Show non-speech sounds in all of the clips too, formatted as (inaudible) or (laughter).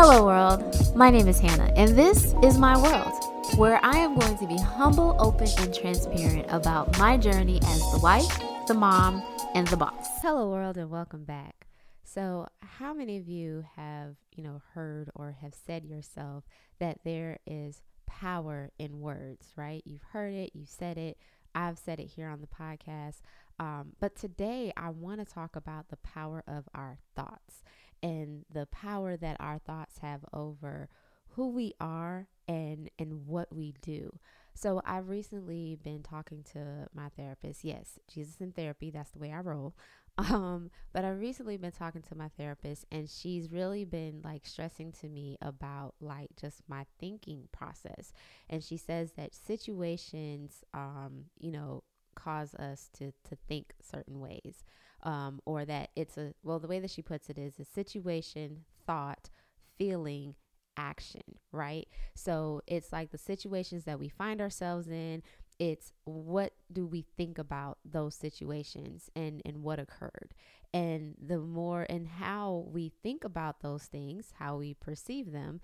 Hello, world. My name is Hannah, and this is my world, where I am going to be humble, open, and transparent about my journey as the wife, the mom, and the boss. Hello, world, and welcome back. So, how many of you have, you know, heard or have said yourself that there is power in words, right? You've heard it, you've said it. I've said it here on the podcast. Um, but today, I want to talk about the power of our thoughts and the power that our thoughts have over who we are and and what we do. So I've recently been talking to my therapist. Yes, Jesus in therapy, that's the way I roll. (laughs) Um, but I've recently been talking to my therapist and she's really been like stressing to me about like just my thinking process. And she says that situations um, you know, cause us to to think certain ways um, or that it's a, well, the way that she puts it is a situation, thought, feeling, action, right? So it's like the situations that we find ourselves in. It's what do we think about those situations and, and what occurred. And the more and how we think about those things, how we perceive them,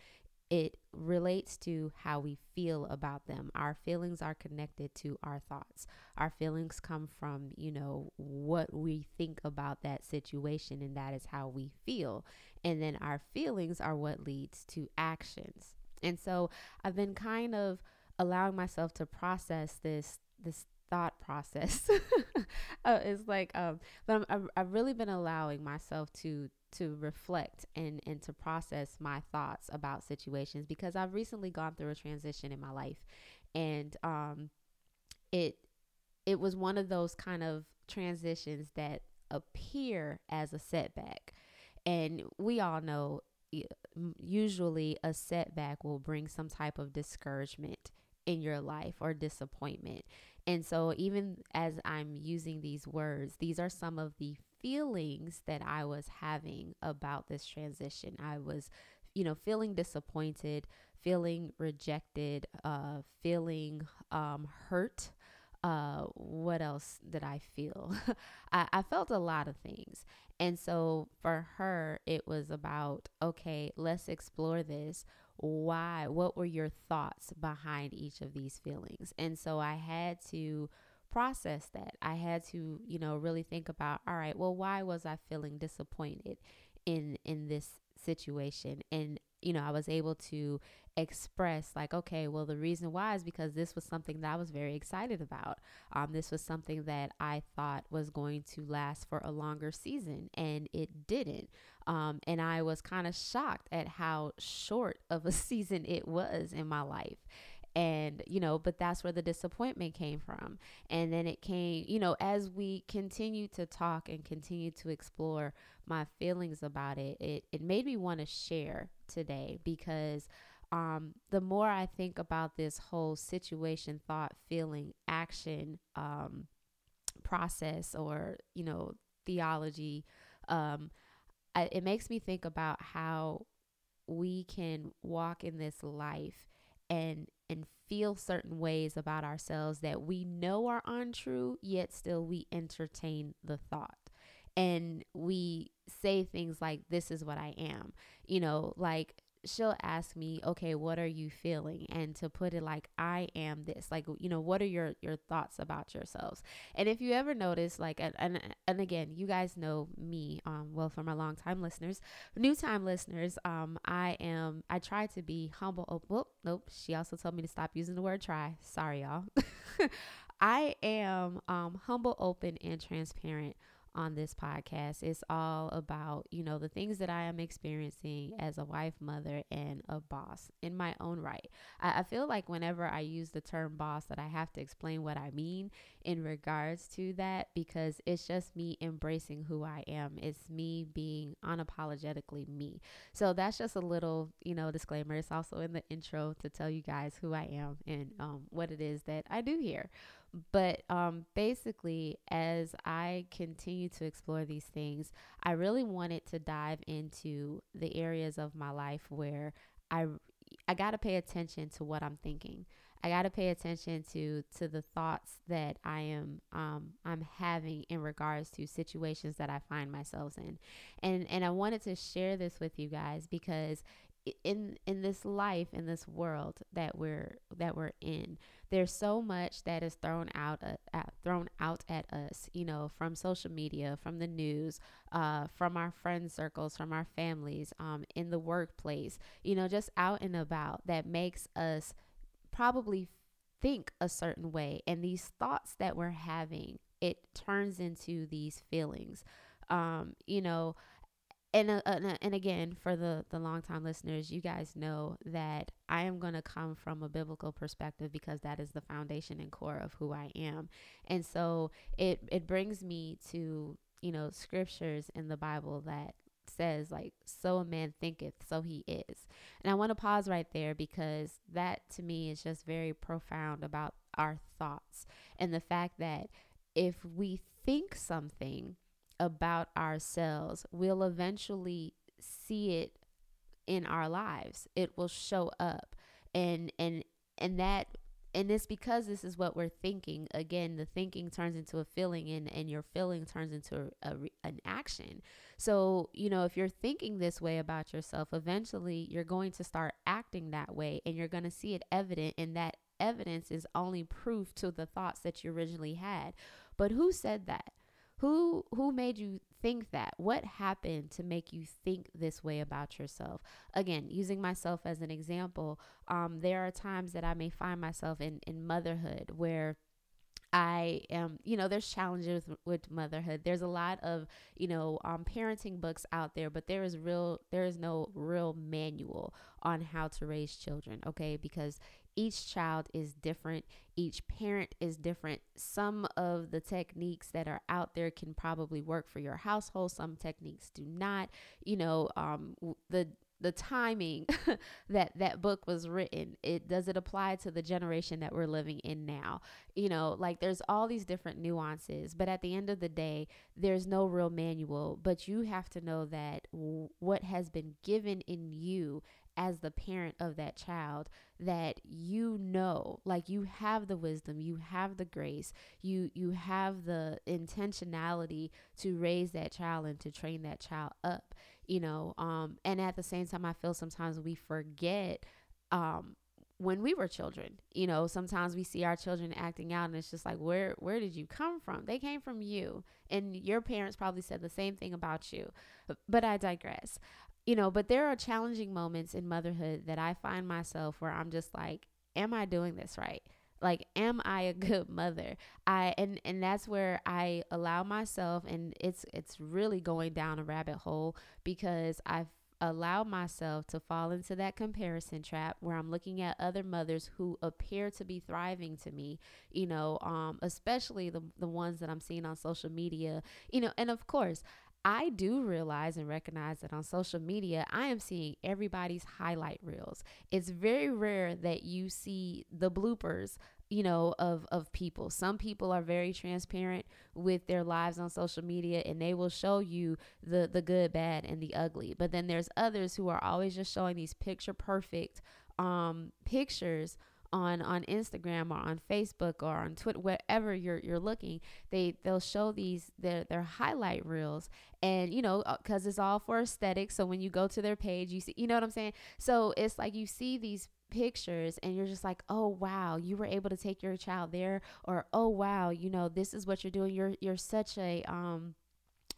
it relates to how we feel about them. Our feelings are connected to our thoughts. Our feelings come from, you know, what we think about that situation, and that is how we feel. And then our feelings are what leads to actions. And so I've been kind of allowing myself to process this this thought process. (laughs) uh, it's like, um, but i I've really been allowing myself to to reflect and and to process my thoughts about situations because I've recently gone through a transition in my life and um it it was one of those kind of transitions that appear as a setback and we all know usually a setback will bring some type of discouragement in your life or disappointment. And so, even as I'm using these words, these are some of the feelings that I was having about this transition. I was, you know, feeling disappointed, feeling rejected, uh, feeling um, hurt. Uh, what else did I feel? (laughs) I, I felt a lot of things. And so for her, it was about, okay, let's explore this. Why? What were your thoughts behind each of these feelings? And so I had to process that. I had to, you know, really think about, all right, well, why was I feeling disappointed in in this situation? And you know, I was able to express like, okay, well, the reason why is because this was something that I was very excited about. Um, this was something that I thought was going to last for a longer season, and it didn't. Um, and I was kind of shocked at how short of a (laughs) season it was in my life and you know but that's where the disappointment came from. And then it came you know as we continue to talk and continue to explore my feelings about it it, it made me want to share today because um, the more I think about this whole situation, thought, feeling, action um, process, or you know, theology, um, I, it makes me think about how we can walk in this life and and feel certain ways about ourselves that we know are untrue, yet still we entertain the thought. And we say things like, This is what I am. You know, like she'll ask me, okay, what are you feeling? And to put it like, I am this, like, you know, what are your, your thoughts about yourselves? And if you ever notice, like, and, and, and again, you guys know me, um, well, for my long time listeners, new time listeners, um, I am, I try to be humble. Oh, whoop, nope. She also told me to stop using the word try. Sorry, y'all. (laughs) I am, um, humble, open, and transparent on this podcast. It's all about, you know, the things that I am experiencing as a wife, mother, and a boss in my own right. I, I, feel like whenever I use the term boss, that I have to explain what I mean in regards to that because it's just me embracing who I am. It's me being unapologetically me. So that's just a little, you know, disclaimer. It's also in the intro to tell you guys who I am and um, what it is that I do here. But um, basically, as I continue to explore these things, I really wanted to dive into the areas of my life where I I got to pay attention to what I'm thinking. I got to pay attention to to the thoughts that I am um, I'm having in regards to situations that I find myself in, and and I wanted to share this with you guys because in in this life in this world that we're that we're in there's so much that is thrown out uh, at, thrown out at us you know from social media from the news uh, from our friend circles from our families um, in the workplace you know just out and about that makes us probably think a certain way. And these thoughts that we're having it turns into these feelings. Um, you know and uh, uh, and again for the the long time listeners you guys know that i am going to come from a biblical perspective because that is the foundation and core of who i am. And so it it brings me to you know scriptures in the bible that says like so a man thinketh so he is. And i want to pause right there because that to me is just very profound about our thoughts and the fact that if we think something about ourselves, we'll eventually see it in our lives. It will show up. And and and that and it's because this is what we're thinking. Again, the thinking turns into a feeling and and your feeling turns into a, a an action. So, you know, if you're thinking this way about yourself, eventually you're going to start acting that way and you're going to see it evident and that evidence is only proof to the thoughts that you originally had. But who said that? Who who made you think that? What happened to make you think this way about yourself? Again, using myself as an example, um, there are times that I may find myself in in motherhood where I am, you know, there's challenges with motherhood. There's a lot of, you know, um, parenting books out there, but there is real, there is no real manual on how to raise children, okay? Because each child is different, each parent is different. Some of the techniques that are out there can probably work for your household, some techniques do not. You know, um, the the timing (laughs) that that book was written it does it apply to the generation that we're living in now you know like there's all these different nuances but at the end of the day there's no real manual but you have to know that w- what has been given in you as the parent of that child that you know like you have the wisdom you have the grace you you have the intentionality to raise that child and to train that child up you know um and at the same time i feel sometimes we forget um when we were children you know sometimes we see our children acting out and it's just like where where did you come from? They came from you. And your parents probably said the same thing about you. But, i digress you know, but there are challenging moments in motherhood that I find myself where I'm just like, am I doing this right? Like, am I a (laughs) good mother? I and and that's where I allow myself, and it's it's really going down a rabbit hole because I've allowed myself to fall into that comparison trap where I'm looking at other mothers who appear to be thriving to me, you know, um, especially the the ones that I'm seeing on social media, you know, and of course, I do realize and recognize that on social media, I am seeing everybody's highlight reels. It's very rare that you see the bloopers, you know, of of people. Some people are very transparent with their lives on social media and they will show you the the good, bad and the ugly. But then there's others who are always just showing these picture perfect um pictures on on Instagram or on Facebook or on Twitter, wherever you're you're looking, they they'll show these their their highlight reels, and you know because uh, it's all for aesthetics. So when you go to their page, you see, you know what I'm saying. So it's like you see these pictures and you're just like oh wow you were able to take your child there or oh wow you know this is what you're doing you're you're such a um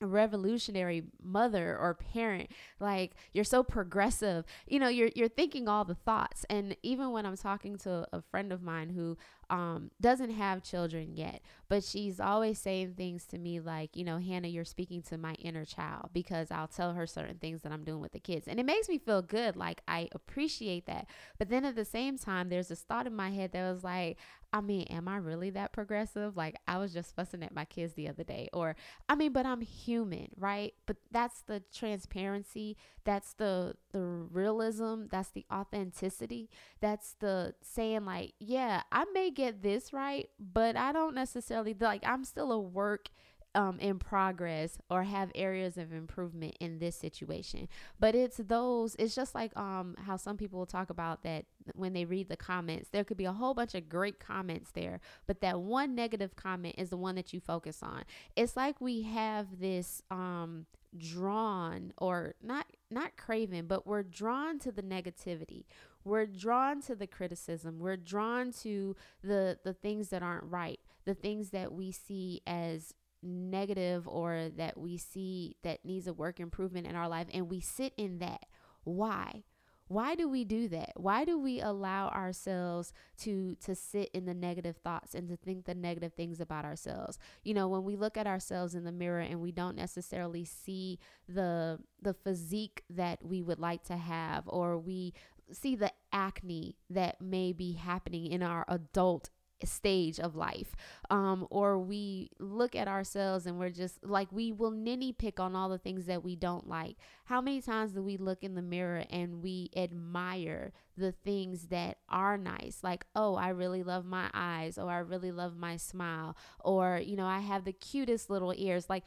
revolutionary mother or parent like you're so progressive you know you're you're thinking all the thoughts and even when i'm talking to a friend of mine who um, doesn't have children yet, but she's always saying things to me like, you know, Hannah, you're speaking to my inner child because I'll tell her certain things that I'm doing with the kids. And it makes me feel good. Like, I appreciate that. But then at the same time, there's this thought in my head that was like, I mean, am I really that progressive? Like, I was just fussing at my kids the other day. Or, I mean, but I'm human, right? But that's the transparency. That's the the realism. That's the authenticity. That's the saying, like, yeah, I may get this right, but I don't necessarily like I'm still a work um, in progress or have areas of improvement in this situation. But it's those, it's just like um, how some people will talk about that when they read the comments, there could be a whole bunch of great comments there, but that one negative comment is the one that you focus on. It's like we have this um, drawn or not not craven but we're drawn to the negativity we're drawn to the criticism we're drawn to the the things that aren't right the things that we see as negative or that we see that needs a work improvement in our life and we sit in that. Why? Why do we do that? Why do we allow ourselves to to sit in the negative thoughts and to think the negative things about ourselves? You know when we look at ourselves in the mirror and we don't necessarily see the the physique that we would like to have or we see the acne that may be happening in our adult stage of life um, or we look at ourselves and we're just like we will ninny pick on all the things that we don't like. How many times do we look in the mirror and we admire the things that are nice? Like oh i really love my eyes or i really love my smile or you know i have the cutest little ears. Like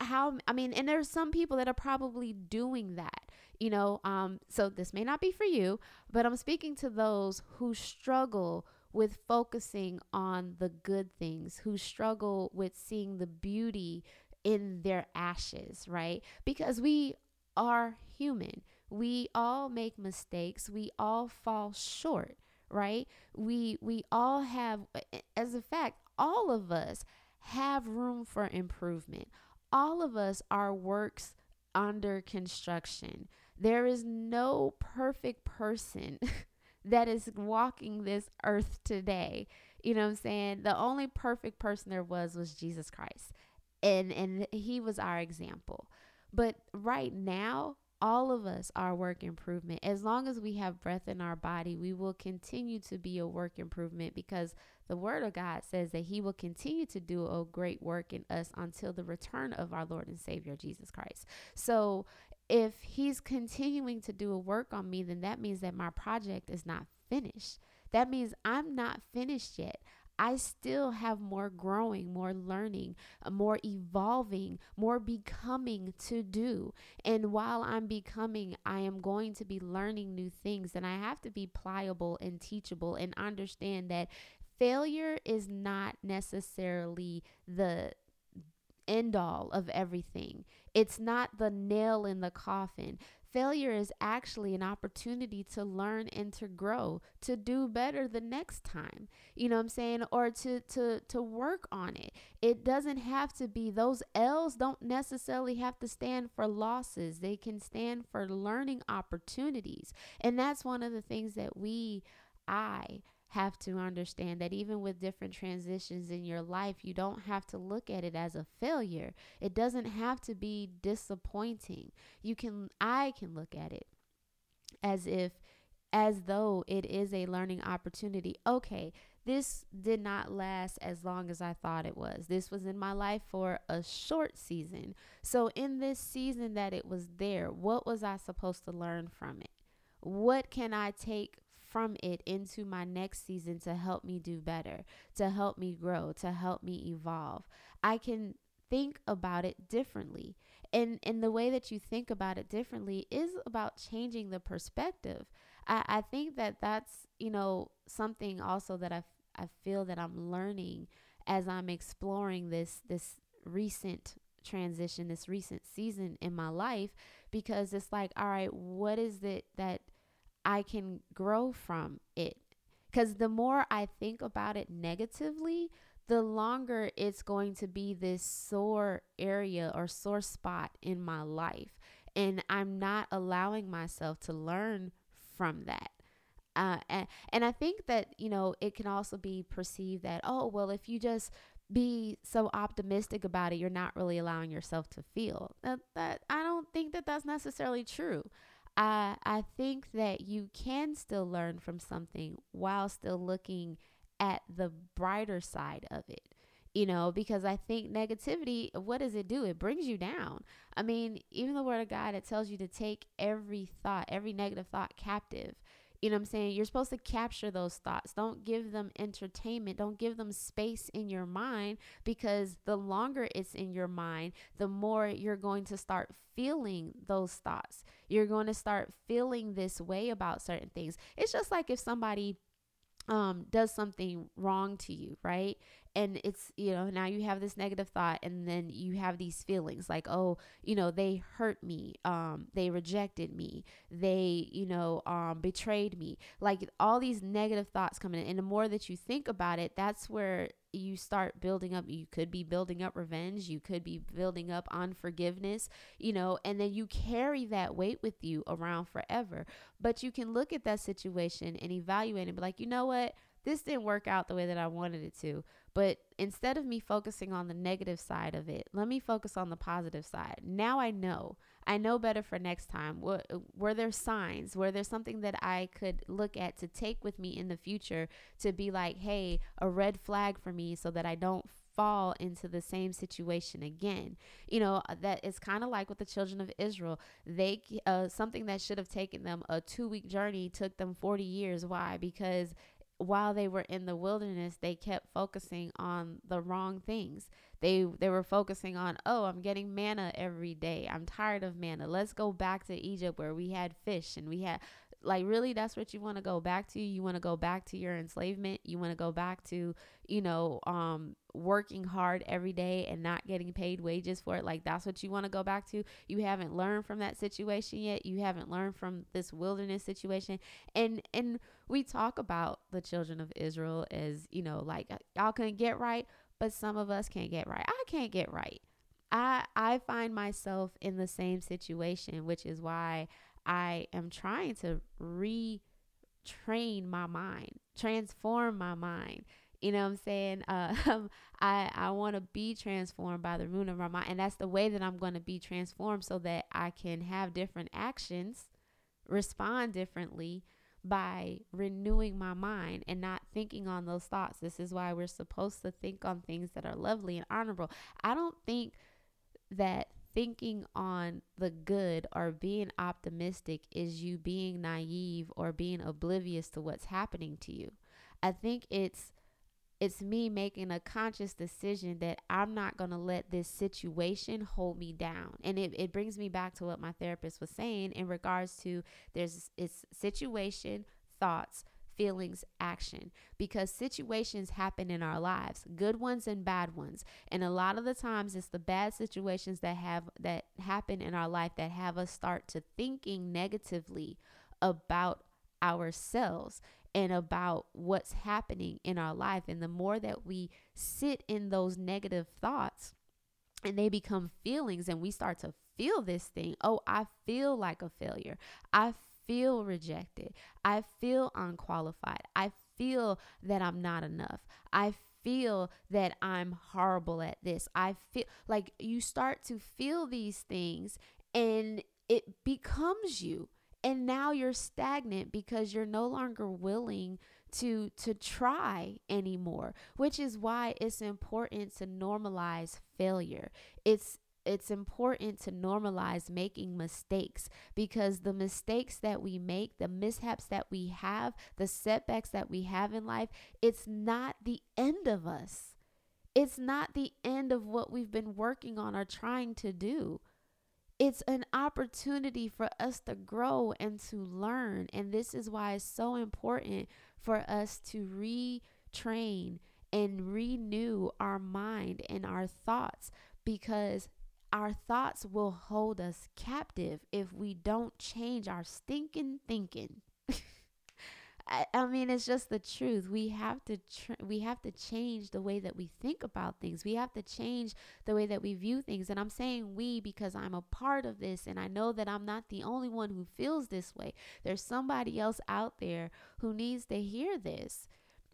how i mean and there's some people that are probably doing that you know um so this may not be for you but i'm speaking to those who struggle with focusing on the good things, who struggle with seeing the beauty in their ashes, right? Because we are human. We all make mistakes. We all fall short, right? We we all have as a fact, all of us have room for improvement. All of us are works under construction. There is no perfect person (laughs) that is walking this earth today. You know what I'm saying? The only perfect person there was was Jesus Christ. And and he was our example. But right now, all of us are work improvement. As long as we have breath in our body, we will continue to be a work improvement because the word of God says that he will continue to do a great work in us until the return of our Lord and Savior Jesus Christ. So if he's continuing to do a work on me, then that means that my project is not finished. That means I'm not finished yet. I still have more growing, more learning, uh, more evolving, more becoming to do. And while I'm becoming, I am going to be learning new things. And I have to be pliable and teachable and understand that failure is not necessarily the end all of everything. It's not the nail in the coffin. Failure is actually an opportunity to learn and to grow, to do better the next time. You know what I'm saying? Or to to to work on it. It doesn't have to be those L's don't necessarily have to stand for losses. They can stand for learning opportunities. And that's one of the things that we I have to understand that even with different transitions in your life, you don't have to look at it as a failure. It doesn't have to be disappointing. You can, I can look at it as if, as though it is a learning opportunity. Okay, this did not last as long as I thought it was. This was in my life for a short season. So, in this season that it was there, what was I supposed to learn from it? What can I take from it into my next season to help me do better, to help me grow, to help me evolve. I can think about it differently. And and the way that you think about it differently is about changing the perspective. I, I think that that's, you know, something also that I, I feel that I'm learning as I'm exploring this this recent transition, this recent season in my life, because it's like, all right, what is it that I can grow from it. Because the more I think about it negatively, the longer it's going to be this sore area or sore spot in my life. And I'm not allowing myself to learn from that. Uh, and, and I think that, you know, it can also be perceived that, oh, well, if you just be so optimistic about it, you're not really allowing yourself to feel. That, that I don't think that that's necessarily true. I I think that you can still learn from something while still looking at the brighter side of it. You know, because I think negativity, what does it do? It brings you down. I mean, even the word of God, it tells you to take every thought, every negative thought captive. You know what I'm saying? You're supposed to capture those thoughts. Don't give them entertainment. Don't give them space in your mind because the longer it's in your mind, the more you're going to start feeling those thoughts. You're going to start feeling this way about certain things. It's just like if somebody um does something wrong to you, right? And it's you know now you have this negative thought and then you have these feelings like oh you know they hurt me um they rejected me they you know um betrayed me. Like all these negative thoughts coming in and the more that you think about it that's where you start building up you could be building up revenge you could be building up unforgiveness you know and then you carry that weight with you around forever. But you can look at that situation and evaluate and be like you know what? This didn't work out the way that I wanted it to. But instead of me focusing on the negative side of it, let me focus on the positive side. Now I know. I know better for next time. Were, were there signs? Were there something that I could look at to take with me in the future to be like, hey, a red flag for me so that I don't fall into the same situation again. You know, that is kind of like with the children of Israel. They uh, something that should have taken them a 2-week journey took them 40 years. Why? Because while they were in the wilderness, they kept focusing on the wrong things. They they were focusing on, oh, I'm getting manna every day. I'm tired of manna. Let's go back to Egypt where we had fish and we had like really that's what you want to go back to you want to go back to your enslavement you want to go back to you know um working hard every day and not getting paid wages for it like that's what you want to go back to. You haven't learned from that situation yet. You haven't learned from this wilderness situation. And and we talk about the children of Israel as you know like uh, y'all can get right but some of us can't get right. I can't get right. I I find myself in the same situation which is why I am trying to retrain my mind, transform my mind. You know what I'm saying? Uh, (laughs) I I want to be transformed by the renewing of my mind, and that's the way that I'm going to be transformed, so that I can have different actions, respond differently by renewing my mind and not thinking on those thoughts. This is why we're supposed to think on things that are lovely and honorable. I don't think that thinking on the good or being optimistic is you being naive or being oblivious to what's happening to you. I think it's it's me making a conscious decision that I'm not going to let this situation hold me down. And it, it brings me back to what my therapist was saying in regards to there's it's situation, thoughts, feelings, action because situations happen in our lives, good ones and bad ones. And a lot of the times it's the bad situations that have that happen in our life that have us start to thinking negatively about ourselves and about what's happening in our life. And the more that we sit in those negative thoughts and they become feelings and we start to feel this thing, oh, I feel like a failure. I feel rejected. I feel unqualified. I feel that I'm not enough. I feel that I'm horrible at this. I feel like you start to feel these things and it becomes you. And now you're stagnant because you're no longer willing to to try anymore, which is why it's important to normalize failure. It's it's important to normalize making mistakes because the mistakes that we make, the mishaps that we have, the setbacks that we have in life, it's not the end of us. It's not the end of what we've been working on or trying to do. It's an opportunity for us to grow and to learn. And this is why it's so important for us to retrain and renew our mind and our thoughts because our thoughts will hold us captive if we don't change our stinking thinking. I, I, mean, it's just the truth. We have to tr- we have to change the way that we think about things. We have to change the way that we view things. And I'm saying we because I'm a part of this, and I know that I'm not the only one who feels this way. There's somebody else out there who needs to hear this,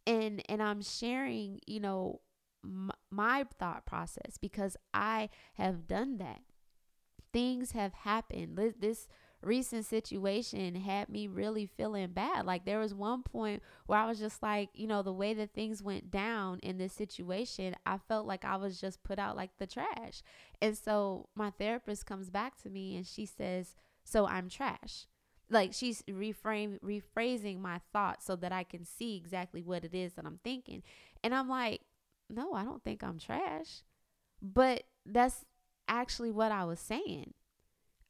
and and I'm sharing, you know, my thought process because I have done that. Things have happened. This recent situation had me really feeling bad. Like there was one point where I was just like, you know, the way that things went down in this situation, I felt like I was just put out like the trash. And so my therapist comes back to me and she says, "So I'm trash." like she's reframe rephrasing my thoughts so that I can see exactly what it is that I'm thinking. And I'm like, no, I don't think I'm trash. But that's actually what I was saying.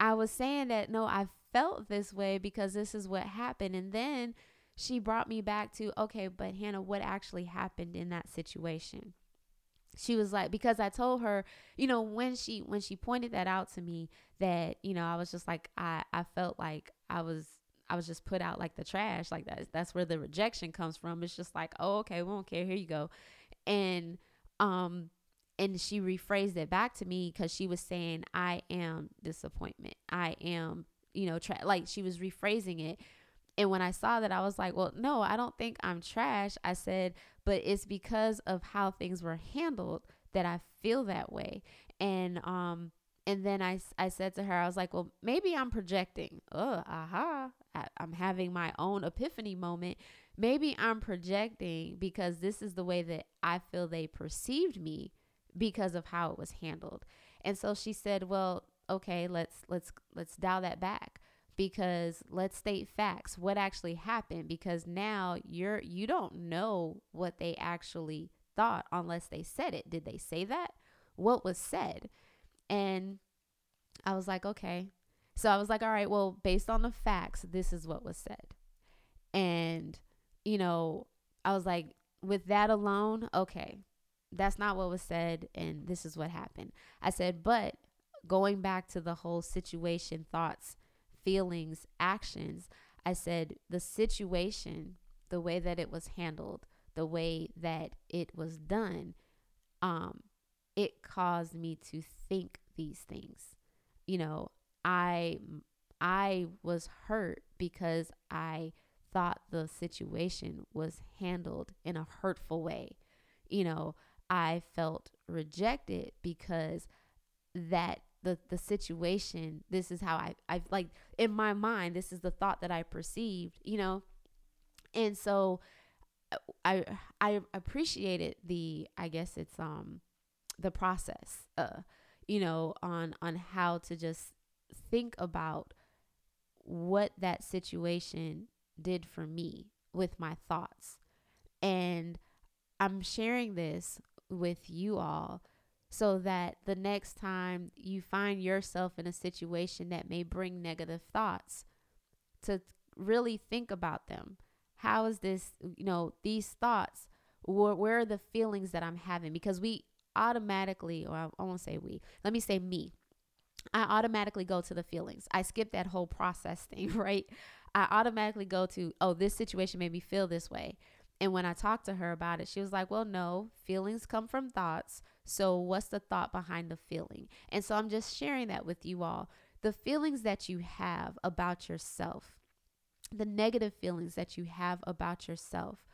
I was saying that no, I felt this way because this is what happened. And then she brought me back to, okay, but Hannah, what actually happened in that situation? She was like, because I told her, you know, when she when she pointed that out to me, that, you know, I was just like, I, I felt like I was I was just put out like the trash. Like that that's where the rejection comes from. It's just like, oh, okay, we don't care. Here you go. And um and she rephrased it back to me because she was saying, I am disappointment. I am, you know, tra-. like she was rephrasing it. And when I saw that, I was like, well, no, I don't think I'm trash. I said, but it's because of how things were handled that I feel that way. And, um, and then I, I said to her, I was like, well, maybe I'm projecting. Oh, aha. I, I'm having my own epiphany moment. Maybe I'm projecting because this is the way that I feel they perceived me because of how it was handled. And so she said, "Well, okay, let's let's let's dial that back because let's state facts. What actually happened because now you're you don't know what they actually thought unless they said it. Did they say that? What was said?" And I was like, "Okay." So I was like, "All right, well, based on the facts, this is what was said." And you know, I was like, with that alone, okay, that's not what was said and this is what happened. I said, but going back to the whole situation, thoughts, feelings, actions, I said the situation, the way that it was handled, the way that it was done, um, it caused me to think these things. You know, I I was hurt because I thought the situation was handled in a hurtful way. You know, I felt rejected because that the the situation this is how I I like in my mind this is the thought that I perceived you know? And so I I appreciated the I guess it's um the process uh you know on on how to just think about what that situation did for me with my thoughts. And I'm sharing this with you all so that the next time you find yourself in a situation that may bring negative thoughts to really think about them. How is this you know these thoughts where, where are the feelings that i'm having? Because we automatically or i, I won't say we let me say me. I automatically go to the feelings. I skip that whole process thing (laughs) right? I automatically go to oh this situation made me feel this way and when I talked to her about it, she was like, Well, no, feelings come from thoughts. So, what's the thought behind the feeling? And so, I'm just sharing that with you all. The feelings that you have about yourself, the negative feelings that you have about yourself,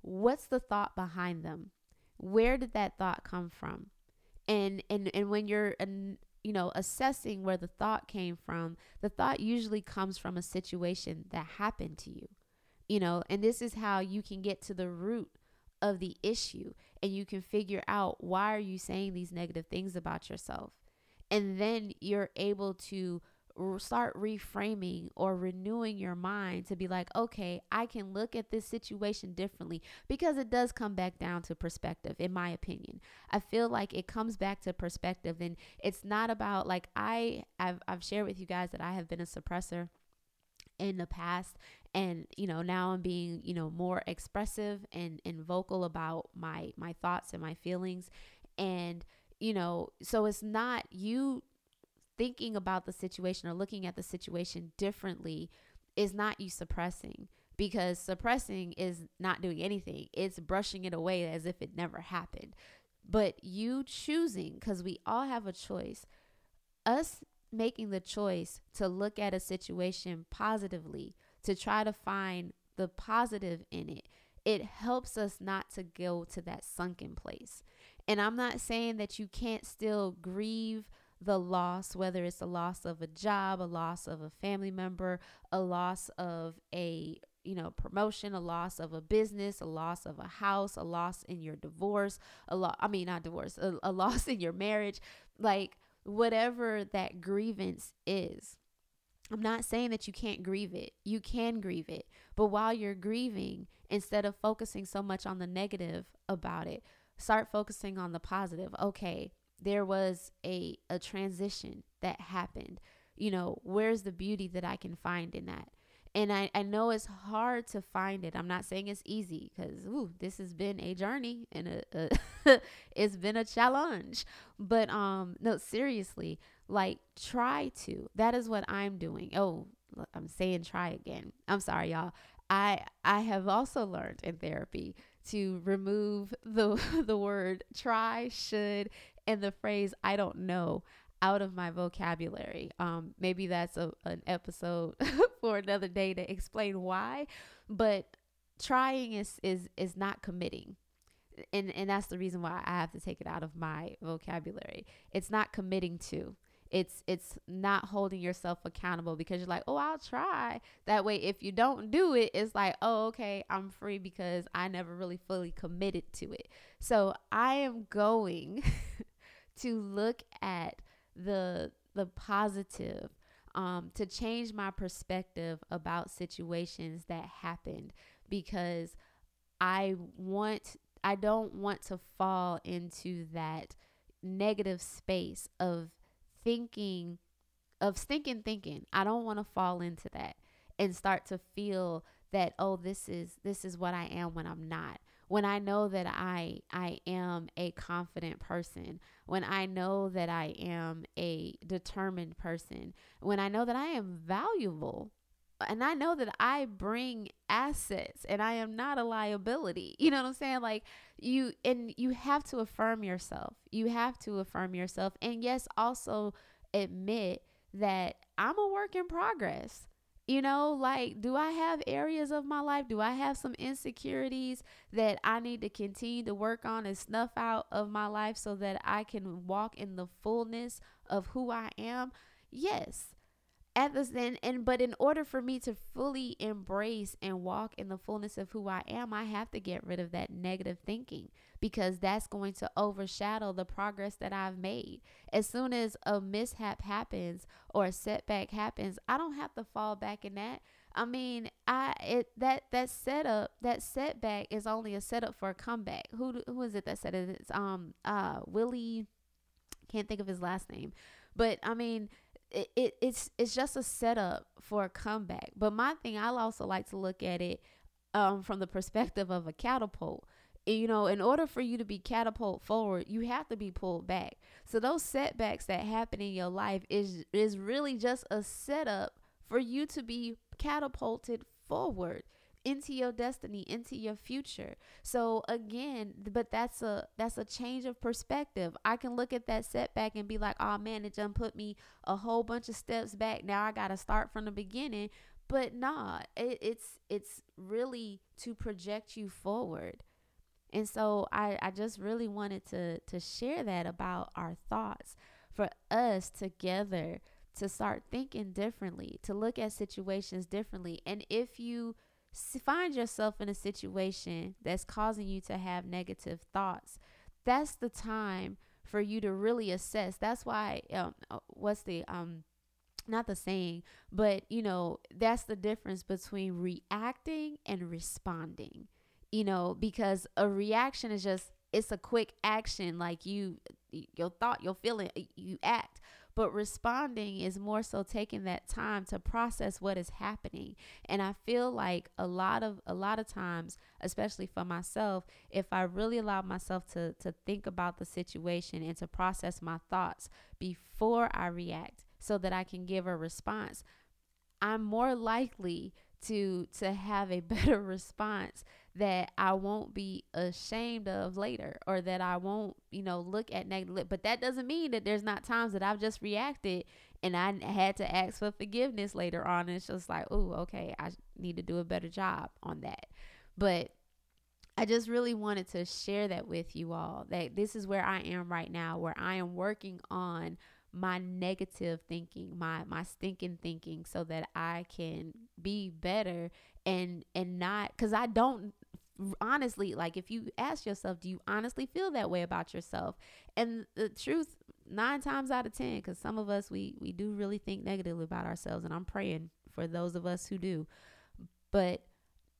what's the thought behind them? Where did that thought come from? And and and when you're an, you know assessing where the thought came from, the thought usually comes from a situation that happened to you you know, and this is how you can get to the root of the issue and you can figure out why are you saying these negative things about yourself. And then you're able to start reframing or renewing your mind to be like, okay, I can look at this situation differently because it does come back down to perspective, in my opinion. I feel like it comes back to perspective, and it's not about like I I've, I've shared with you guys that I have been a suppressor in the past and you know now i'm being you know more expressive and and vocal about my my thoughts and my feelings. And you know so it's not you thinking about the situation or looking at the situation differently is not you suppressing because suppressing is not doing anything. It's brushing it away as if it never happened. But you choosing because we all have a choice us making the choice to look at a situation positively, to try to find the positive in it, it helps us not to go to that sunken place. And I'm not saying that you can't still grieve the loss, whether it's a loss of a job, a loss of a family member, a loss of a you know promotion a loss of a business a loss of a house a loss in your divorce a lot i mean not divorce a, a (laughs) loss in your marriage like whatever that grievance is. I'm not saying that you can't grieve it. You can grieve it. But while you're grieving, instead of focusing so much on the negative about it, start focusing on the positive. Okay, there was a a transition that happened. You know, where's the beauty that I can find in that? And I, I know it's hard to find it. I'm not saying it's easy because this has been a journey and a, a (laughs) it's been a challenge. But um no, seriously, like try to. That is what I'm doing. Oh, I'm saying try again. I'm sorry, y'all. I I have also learned in therapy to remove the (laughs) the word try, should, and the phrase I don't know out of my vocabulary. Um, maybe that's a, an episode (laughs) for another day to explain why, but trying is is is not committing. And and that's the reason why I have to take it out of my vocabulary. It's not committing to it's it's not holding yourself accountable because you're like oh i'll try. That way if you don't do it it's like oh okay i'm free because i never really fully committed to it. So i am going (laughs) to look at the the positive um, to change my perspective about situations that happened because I want I don't want to fall into that negative space of thinking of stinking thinking. I don't want to fall into that and start to feel that oh this is this is what I am when I'm not. When I know that I I am a confident person, when I know that I am a determined person, when I know that I am valuable and I know that I bring assets and I am not a liability. (laughs) You know what I'm saying? Like you and you have to affirm yourself. You have to affirm yourself. And yes, also admit that I'm a work in progress. You know, like, do I have areas of my life? Do I have some insecurities that I need to continue to work on and snuff out of my life so that I can walk in the fullness of who I am? Yes at this and, and but in order for me to fully embrace and walk in the fullness of who I am, I have to get rid of that negative thinking because that's going to overshadow the progress that I've made. As soon as a mishap happens or a setback happens, I don't have to fall back in that. I mean, I it that that setup that setback is only a setup for a comeback. Who who is it that said it? It's um uh Willie can't think of his last name. But I mean, it, it it's it's just a setup for a comeback. But my thing, I also like to look at it um, from the perspective of a catapult. You know, in order for you to be catapult forward, you have to be pulled back. So those setbacks that happen in your life is is really just a setup for you to be catapulted forward into your destiny, into your future. So again, but that's a that's a change of perspective. I can look at that setback and be like, "Oh man, it just put me a whole bunch of steps back. Now I got to start from the beginning." But nah, it, it's it's really to project you forward. And so I, I just really wanted to to share that about our thoughts for us together to start thinking differently, to look at situations differently. And if you find yourself in a situation that's causing you to have negative thoughts, that's the time for you to really assess. That's why um uh, what's the um not the saying, but you know, that's the difference between reacting and responding. You know, because a reaction is just it's a quick action like you your thought, your feeling, you act. But responding is more so taking that time to process what is happening. And I feel like a lot of a lot of times, especially for myself, if I really allow myself to to think about the situation and to process my thoughts before I react so that I can give a response, I'm more likely to to have a (laughs) better response that I won't be ashamed of later or that I won't, you know, look at negative. But that doesn't mean that there's not times that I've just reacted and I had to ask for forgiveness later on. And it's just like, oh, okay, I need to do a better job on that. But I just really wanted to share that with you all that this is where I am right now, where I am working on my negative thinking, my my stinking thinking so that I can be better and and not cuz I don't honestly like if you ask yourself do you honestly feel that way about yourself and the truth nine times out of ten, because some of us we we do really think negatively about ourselves, and I'm praying for those of us who do. But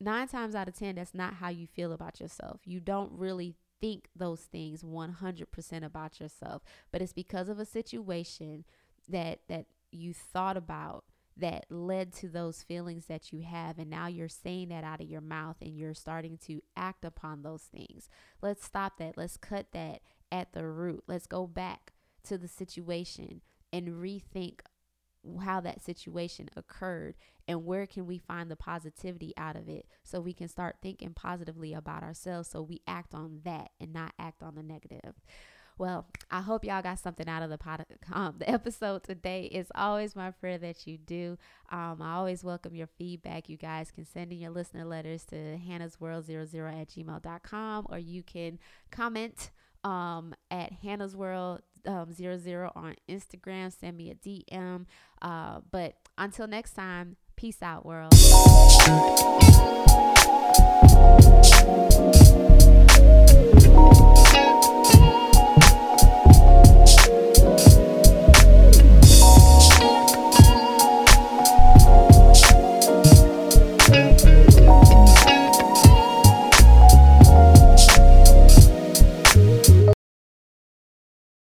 nine times out of ten, that's not how you feel about yourself. You don't really think those things 100% about yourself, but it's because of a situation that that you thought about that led to those feelings that you have and now you're saying that out of your mouth and you're starting to act upon those things. Let's stop that. Let's cut that at the root. Let's go back to the situation and rethink how that situation occurred and where can we find the positivity out of it so we can start thinking positively about ourselves so we act on that and not act on the negative. Well, I hope y'all got something out of the pod, um, the episode today. It's always my prayer that you do. Um, I always welcome your feedback. You guys can send in your listener letters to Hannah's World 00 at gmail.com or you can comment um, at Hannah's World um, 00 on Instagram. Send me a DM. Uh, but until next time, peace out, world.